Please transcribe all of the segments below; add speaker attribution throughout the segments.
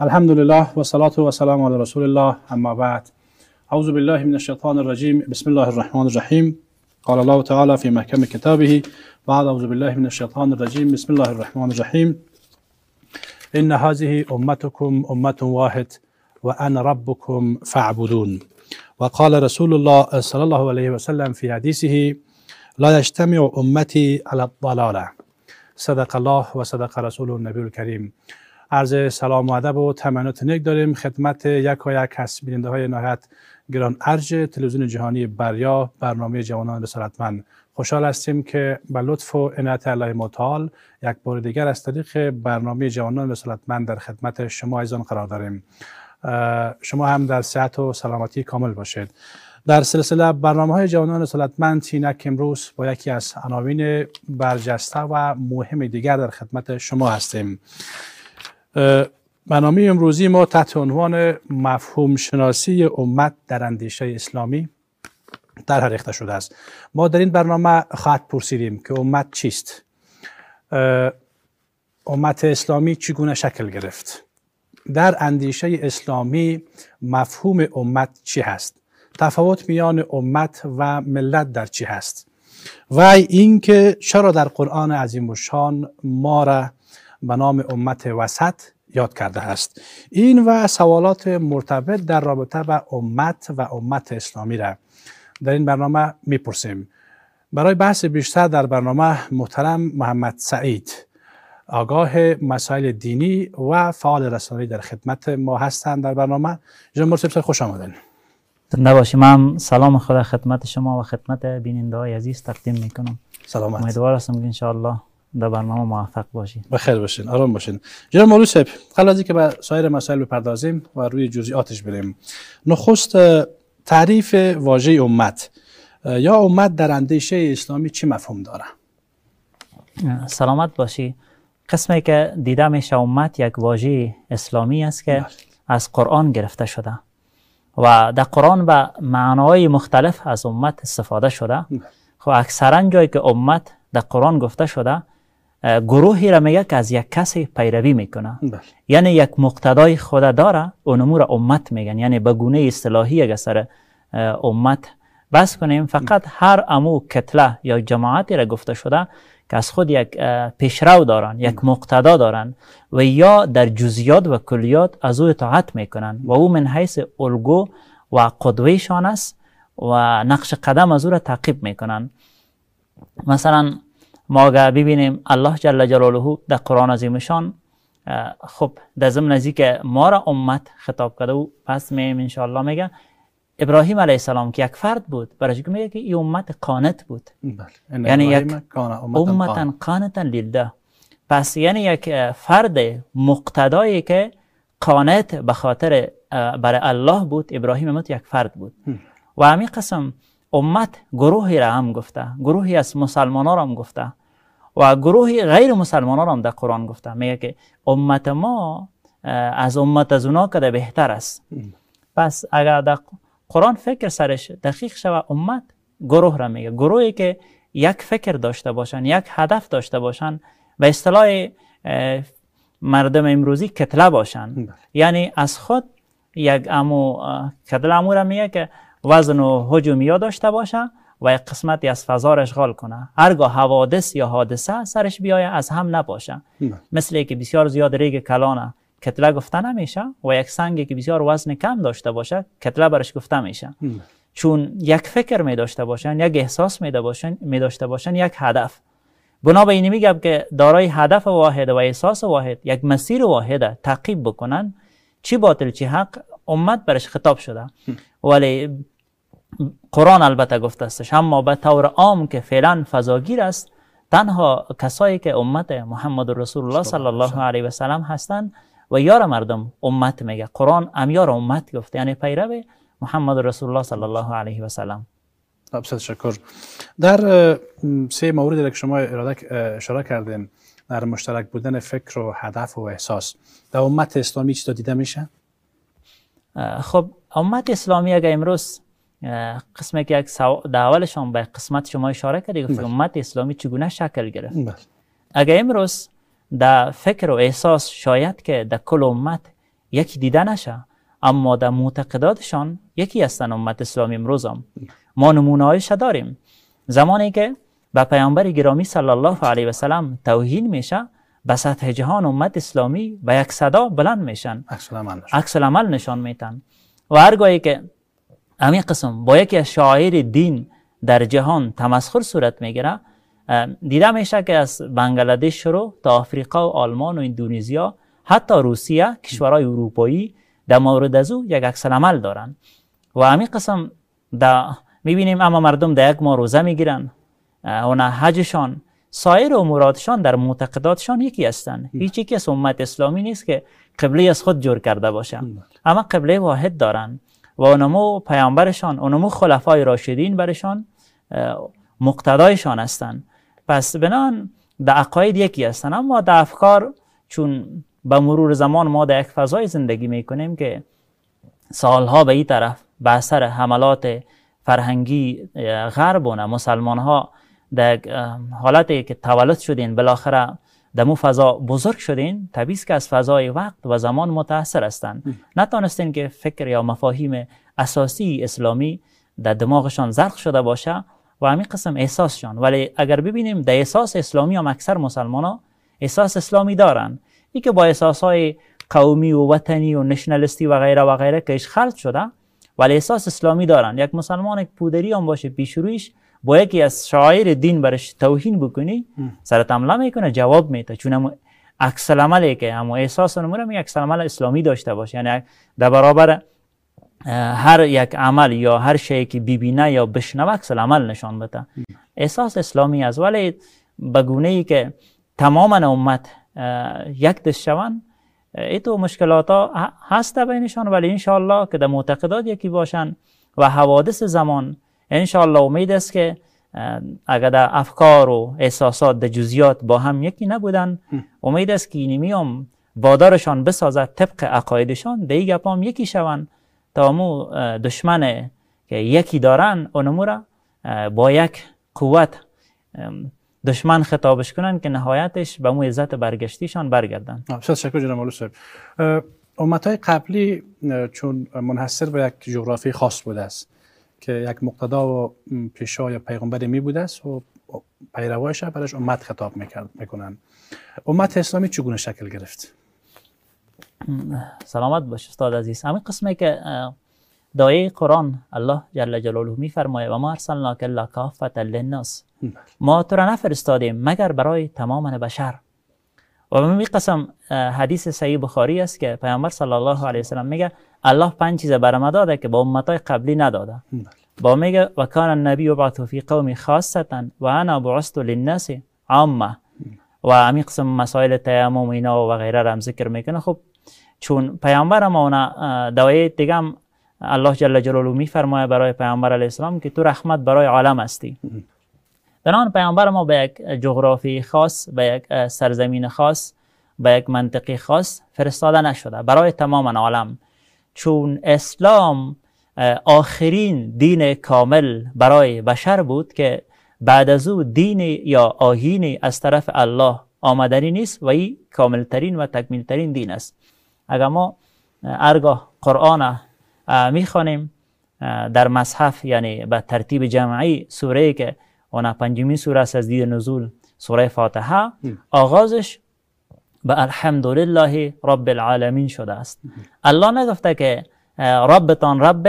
Speaker 1: الحمد لله و صلاة و سلام علی رسول الله اما بعد اعوذ بالله من الشیطان الرجیم بسم الله الرحمن الرحیم قال الله تعالى في محكم كتابه بعد اعوذ بالله من الشيطان الرجيم بسم الله الرحمن الرحيم ان هذه امتكم امه واحد وأنا ربكم فاعبدون وقال رسول الله صلى الله عليه وسلم في حديثه لا يجتمع امتي على الضلاله صدق الله و صدق رسول النبی الکریم عرض سلام و ادب و تمنات نیک داریم. خدمت یک و یک از بیننده های نهایت گران ارج تلویزیون جهانی بریا. برنامه جوانان رسالتمند. خوشحال هستیم که به لطف و عنایت الله متعال یک بار دیگر از طریق برنامه جوانان رسالتمند در خدمت شما ایزان قرار داریم. شما هم در صحت و سلامتی کامل باشید. در سلسله برنامه های جوانان رسالتمند تینک امروز با یکی از عناوین برجسته و مهم دیگر در خدمت شما هستیم. برنامه امروزی ما تحت عنوان مفهوم شناسی امت در اندیشه اسلامی در ریخته شده است. ما در این برنامه خواهد پرسیدیم که امت چیست؟ امت اسلامی چگونه شکل گرفت؟ در اندیشه اسلامی مفهوم امت چی هست؟ تفاوت میان امت و ملت در چی هست؟ و اینکه چرا در قرآن عظیم و شان ما را به نام امت وسط یاد کرده است. این و سوالات مرتبط در رابطه با امت و امت اسلامی را در این برنامه می‌پرسیم. برای بحث بیشتر در برنامه محترم محمد سعید آگاه مسائل دینی و فعال رسانه‌ای در خدمت ما هستند در برنامه. جناب مرسی خوش آمدین.
Speaker 2: نباشیم من سلام خدا خدمت شما و خدمت بیننده های عزیز تقدیم می‌کنم.
Speaker 1: سلامت.
Speaker 2: امیدوار هستم که انشاءالله در برنامه موفق باشید
Speaker 1: بخیر باشین آرام باشین. جناب مولوی صاحب قبل از اینکه به سایر مسائل بپردازیم و روی جزئیاتش بریم. نخست تعریف واژه امت. یا امت در اندیشه اسلامی چی مفهوم داره؟
Speaker 2: سلامت باشی. قسمی که دیده میشه امت یک واژه اسلامی است که بله. از قرآن گرفته شده و در قرآن به معنای مختلف از امت استفاده شده. بله. خب اکثرا جایی که امت در قرآن گفته شده گروهی را میگه که از یک کسی پیروی می‌کنه. بله. یعنی یک مقتدای خود داره اونمو را امت میگن. یعنی به گونه اصطلاحی اگر سر امت بس کنیم فقط هر امو کتله یا جماعتی را گفته شده که از خود یک پیشرو دارن یک مقتدا دارن و یا در جزیات و کلیات از او اطاعت می‌کنن و او من حیث الگو و قدویشان است و نقش قدم از او را تعقیب می‌کنن. مثلا ما اگر ببینیم الله جل جلاله در قرآن عظیمشان خب در ضمن که ما را امت خطاب کرده و پس میم انشاءالله میگه ابراهیم علیه السلام که یک فرد بود برای میگه که این امت قانت بود. بله. یعنی یک امت قانتا لله. پس یعنی یک فرد مقتدایی که قانت به خاطر برای الله بود ابراهیم امت یک فرد بود. و همین قسم امت گروهی را هم گفته گروهی از مسلمان را هم گفته و گروهی غیر مسلمان را هم در قرآن گفته. میگه که امت ما از امت از اونا کده بهتر است. پس اگر در قرآن فکر سرش دقیق شوه امت گروه را میگه. گروهی که یک فکر داشته باشن یک هدف داشته باشن و اصطلاح مردم امروزی کتله باشن. بله. یعنی از خود یک امو کتله امو را میگه که وزن و حجوم داشته باشه و یک قسمتی از فضا را اشغال کنه. هرگاه حوادث یا حادثه سرش بیایه از هم نباشه بله. مثل که بسیار زیاد ریگ کلانه کتله گفته نمیشه و یک سنگی که بسیار وزن کم داشته باشه کتله برش گفته میشه. چون یک فکر می داشته باشن یک احساس می باشن می داشته باشن یک هدف. بنا به این میگم که دارای هدف واحد و احساس واحد یک مسیر واحد تعقیب بکنن چی باطل چی حق امت برش خطاب شده. ولی قرآن البته گفته استش اما به طور عام که فعلا فضاگیر است تنها کسایی که امت محمد رسول الله صلی الله علیه و سلم هستند و یار مردم امت میگه. قرآن امیار امت گفته یعنی پیرو محمد رسول الله صلی الله علیه و سلم.
Speaker 1: بسیار شکر. در سه موردی که شما اشاره کردین در مشترک بودن فکر و هدف و احساس در امت اسلامی چی دیده میشه؟
Speaker 2: خب امت اسلامی اگر امروز قسمی که یک اولشان به قسمت شما اشاره کردی گفت بله. امت اسلامی چگونه شکل گرفت. بله. اگر امروز در فکر و احساس شاید که در کل امت یکی دیده نشه اما در معتقداتشان یکی هستن امت اسلامی امروز هم ما نمونه داریم. زمانی که به پیامبر گرامی صلی الله علیه و سلم توهین میشه به سطح جهان امت اسلامی به یک صدا بلند میشن. عکس العمل نشان. میتن و هرگاهی که همین قسم با یکی از شاعر دین در جهان تمسخر صورت می‌گیره. دیده میشه که از بنگلادش شروع تا آفریقا و آلمان و اندونزیا حتی روسیه کشورهای اروپایی در مورد از او یک عکس عمل دارن. و همین قسم می‌بینیم اما مردم در یک ماه روزه می‌گیرن. و نه حجشان سایر اموراتشان در معتقداتشان یکی هستند هیچ یکی از امت اسلامی نیست که قبله از خود جور کرده باشه اما قبله واحد دارن. و اونمو پیامبرشان اونمو خلفای راشدین برشان مقتدایشان هستند پس بنان در عقاید یکی هستن. اما در افکار چون به مرور زمان ما در یک فضای زندگی می‌کنیم که سالها به این طرف به اثر حملات فرهنگی غرب و مسلمان ها در حالتی که تولد شدین بالاخره در مو فضا بزرگ شدین؟ طبیعی که از فضای وقت و زمان متاثر هستند. نتانستین که فکر یا مفاهیم اساسی اسلامی در دماغشان زرق شده باشه و همین قسم احساسشان. ولی اگر ببینیم در احساس اسلامی هم اکثر مسلمان ها احساس اسلامی دارن. ای که با احساس های قومی و وطنی و نشنالیستی و غیره و غیره که خلط شده ولی احساس اسلامی دارن. یک مسلمان یک پودری هم باشه پیشرویش با یکی از شاعر دین برش توهین بکنی سرت عمله می‌کنه جواب میده. چون هم عکس عملی که هم احساس نمونه می عکس عمل اسلامی داشته باشه. یعنی در برابر هر یک عمل یا هر شی که ببینه یا بشنوه عکس عمل نشان بده. احساس اسلامی است. ولی به گونه ای که تمام امت یک دست شوند ایتو مشکلات ها هست بینشان. ولی انشاءالله که در معتقدات یکی باشن و حوادث زمان انشاءالله امید است که اگر در افکار و احساسات در جزیات با هم یکی نبودن امید است که اینمی هم وادارشان بسازد طبق عقایدشان در این هم یکی شوند تا مو دشمن که یکی دارن اونمو را با یک قوت دشمن خطابش کنن که نهایتش به مو عزت برگشتیشان برگردن.
Speaker 1: بسیار شکر جناب مولوی صاحب. امت های قبلی چون منحصر به یک جغرافی خاص بوده است. که یک مقتدا و پیشا یا پیغمبر می بوده است و پیروایش برش امت خطاب می‌کرد می‌کنن امت اسلامی چگونه شکل گرفت؟
Speaker 2: سلامت باش استاد عزیز. همین قسمه که دایه قرآن الله جل جلاله میفرمایه و ما ارسلناک الا کافتا للناس. ما تو را نفرستادیم مگر برای تمام بشر و می قسم حدیث صحیح بخاری است که پیامبر صلی الله علیه و سلم میگه الله پنج چیز بر ما داده که با امتای قبلی نداده. با میگه و کان النبی یبعث فی قوم خاصتا و انا بعثت للناس عامه. و همین قسم مسائل تیمم اینا و غیره را ذکر می‌کنه. خب چون پیامبر ما اونا دوای دیگه الله جل جلاله میفرمایه برای پیامبر علیه السلام که تو رحمت برای عالم هستی. بنان پیامبر ما به یک جغرافی خاص به یک سرزمین خاص به یک منطقی خاص فرستاده نشده. برای تمام عالم. چون اسلام آخرین دین کامل برای بشر بود که بعد از او دین یا آهینی از طرف الله آمدنی نیست و این کاملترین و تکمیلترین دین است. اگر ما ارگاه قرآن می‌خوانیم در مصحف یعنی به ترتیب جمعی سوره که اون پنجمین سوره است از دید نزول سوره فاتحه. آغازش به الحمدلله رب العالمین شده است. الله نگفته که ربتان رب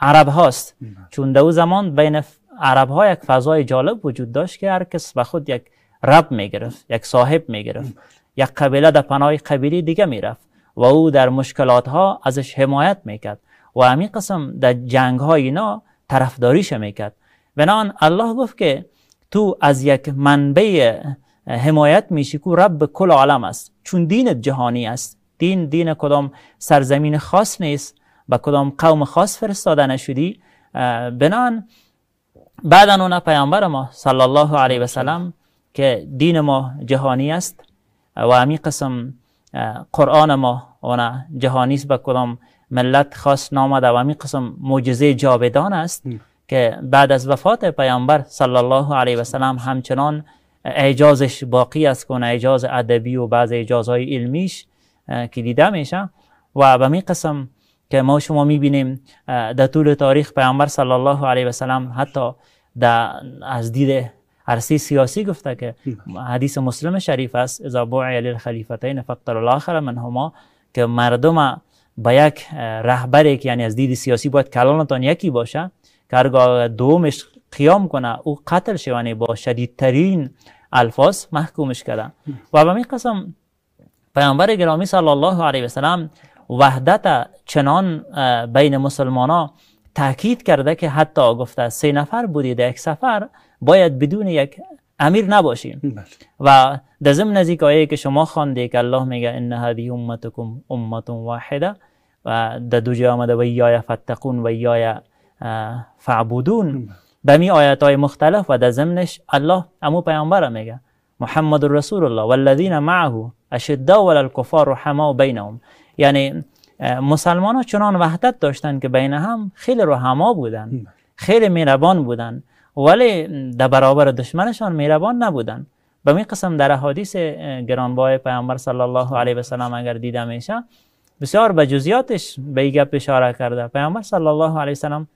Speaker 2: عرب هاست. چون دو زمان بین عرب ها یک فضای جالب وجود داشت که هر کس به خود یک رب می‌گرفت یک صاحب می‌گرفت. یک قبیله در پناه قبیله دیگه می‌رفت و او در مشکلات ها ازش حمایت می‌کرد. و همین قسم در جنگ های اینا طرفداریش می‌کرد. بنان الله گفت که تو از یک منبع حمایت میشی که رب کل عالم است. چون دین جهانی است. دین دین کدام سرزمین خاص نیست به کدام قوم خاص فرستاده نشدی. بنان بعدا اون پیامبر ما صلی الله علیه و سلم که دین ما جهانی است. و همین قسم قرآن ما اون جهانی است به کدام ملت خاص نامده و همین قسم معجزه جاودان است. که بعد از وفات پیامبر صلی الله علیه و سلم همچنان اعجازش باقی است که اعجاز ادبی و بعض اعجازهای علمیش که دیده میشه. و به می قسم که ما شما می‌بینیم در طول تاریخ پیامبر صلی الله علیه و سلم حتی در از دید عرصه سیاسی گفته که حدیث مسلم شریف است اذا بوعی للخلیفتین فقطر الاخر منهما که مردم با یک رهبری که یعنی از دید سیاسی باید کلانتان یکی باشه. که ارگاه دومش قیام کنه. او قتل شوانی با شدیدترین الفاظ محکومش کرده. و به می قسم پیامبر گرامی صلی الله علیه و سلم وحدت چنان بین مسلمان ها تاکید کرده که حتی گفته سه نفر بودی در یک سفر باید بدون یک امیر نباشیم.
Speaker 1: بله.
Speaker 2: و در ضمن نزدیک آیه که شما خوانده که الله میگه ان هذه امتکم امت واحده و در دو جا آمده و ایای فتقون و ایای فعبودون به می آیات های مختلف و در ضمنش الله امو پیامبر میگه. محمد رسول الله والذین معه اشداء ولا الكفار رحماء بینهم. یعنی مسلمان ها چنان وحدت داشتن که بین هم خیلی رحما بودن خیلی مهربان بودن. ولی در برابر دشمنشان مهربان نبودن. به می قسم در حدیث گرانبای پیامبر صلی الله علیه و سلم اگر دیده میشه بسیار به جزیاتش به گپ اشاره کرده. پیامبر صلی الله علیه و سلم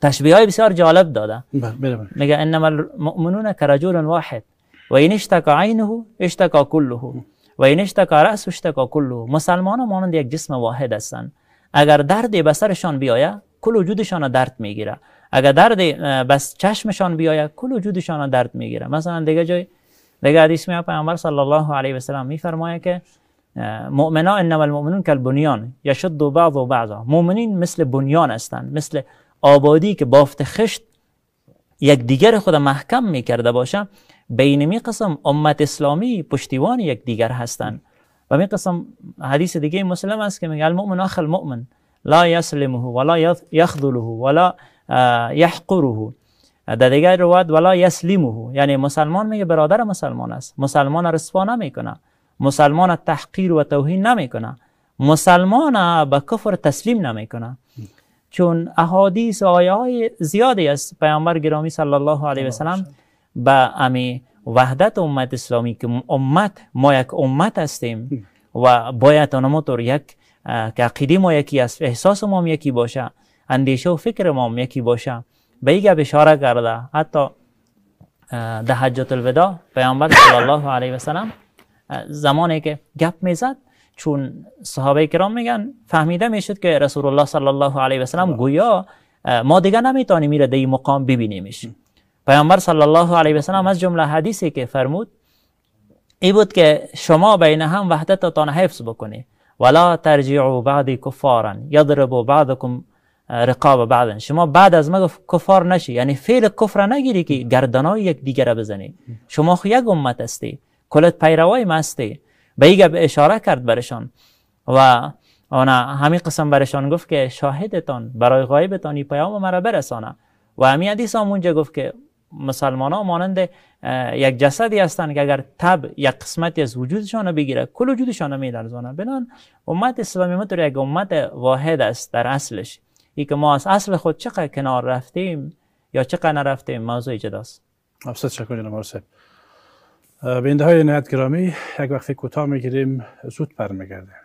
Speaker 2: تشبیه های بسیار جالب داده
Speaker 1: بله بله بله.
Speaker 2: میگه انما المؤمنون كرجل واحد و این اشتکا عینه اشتکا کله و این اشتکا رأس اشتکا کله. مسلمان ها مانند یک جسم واحد هستند. اگر دردی به سرشان بیایه کل وجودشان را درد می‌گیره اگر درد بس چشمشان بیایه کل وجودشان را درد می‌گیره مثلا دیگه جای دیگه حدیث می پیامبر صلی الله علیه و سلم میفرمایه که مؤمنا انما المؤمنون کالبنیان یشد بعض و بعضا. مؤمنین مثل بنیان هستند مثل آبادی که بافت خشت یک دیگر خود محکم می‌کرده باشه بین می قسم امت اسلامی پشتیوان یک دیگر هستند. و می قسم حدیث دیگه مسلم است که میگه المؤمن اخ المؤمن لا یسلمه ولا یخذله ولا یحقره. در دیگر روایت ولا یسلمه. یعنی مسلمان میگه برادر مسلمان است. مسلمان رسوا نمی‌کنه. مسلمان تحقیر و توهین نمی‌کنه. مسلمان به کفر تسلیم نمی‌کنه. چون احادیث و آیه های زیادی است پیامبر گرامی صلی الله علیه و سلم به امی وحدت امت اسلامی که امت ما یک امت هستیم و باید آنموتور یک که عقیده ما یکی است احساس ما یکی باشه اندیشه و فکر ما یکی باشه به این اشاره کرده. حتی در حجت الوداع پیامبر صلی الله علیه و سلم زمانی که گپ می‌زد چون صحابه کرام میگن فهمیده می‌شد که رسول الله صلی الله علیه و سلم گویا ما دیگه نمی‌تونیم میره در مقام ببینیمش. پیامبر صلی الله علیه و سلم از جمله حدیثی که فرمود ای بود که شما بین هم وحدتتان حفظ بکنی. ولا ترجعوا بعد کفارا یضرب بعضکم رقاب بعض شما بعد از ما کفار نشی. یعنی فعل کفر نگیری که گردنای یک دیگر بزنی. شما خو یک امت هستی. کلت پیروای ما هستی. به این اشاره کرد برشان. و آنا همین قسم برشان گفت که شاهدتان برای غایبتان پیام مرا برسانه. و همین حدیث هم اونجا گفت که مسلمان ها مانند یک جسدی هستند که اگر تب یک قسمتی از وجودشان بگیره کل وجودشان میلرزانه. بنان امت اسلامی مطور یک امت واحد است در اصلش. ای که ما از اصل خود چقدر کنار رفتیم یا چقدر نرفتیم موضوع جداست.
Speaker 1: بسیار شکر جناب به های نهایت گرامی یک وقت کوتاه می‌گیریم زود برمیگردیم.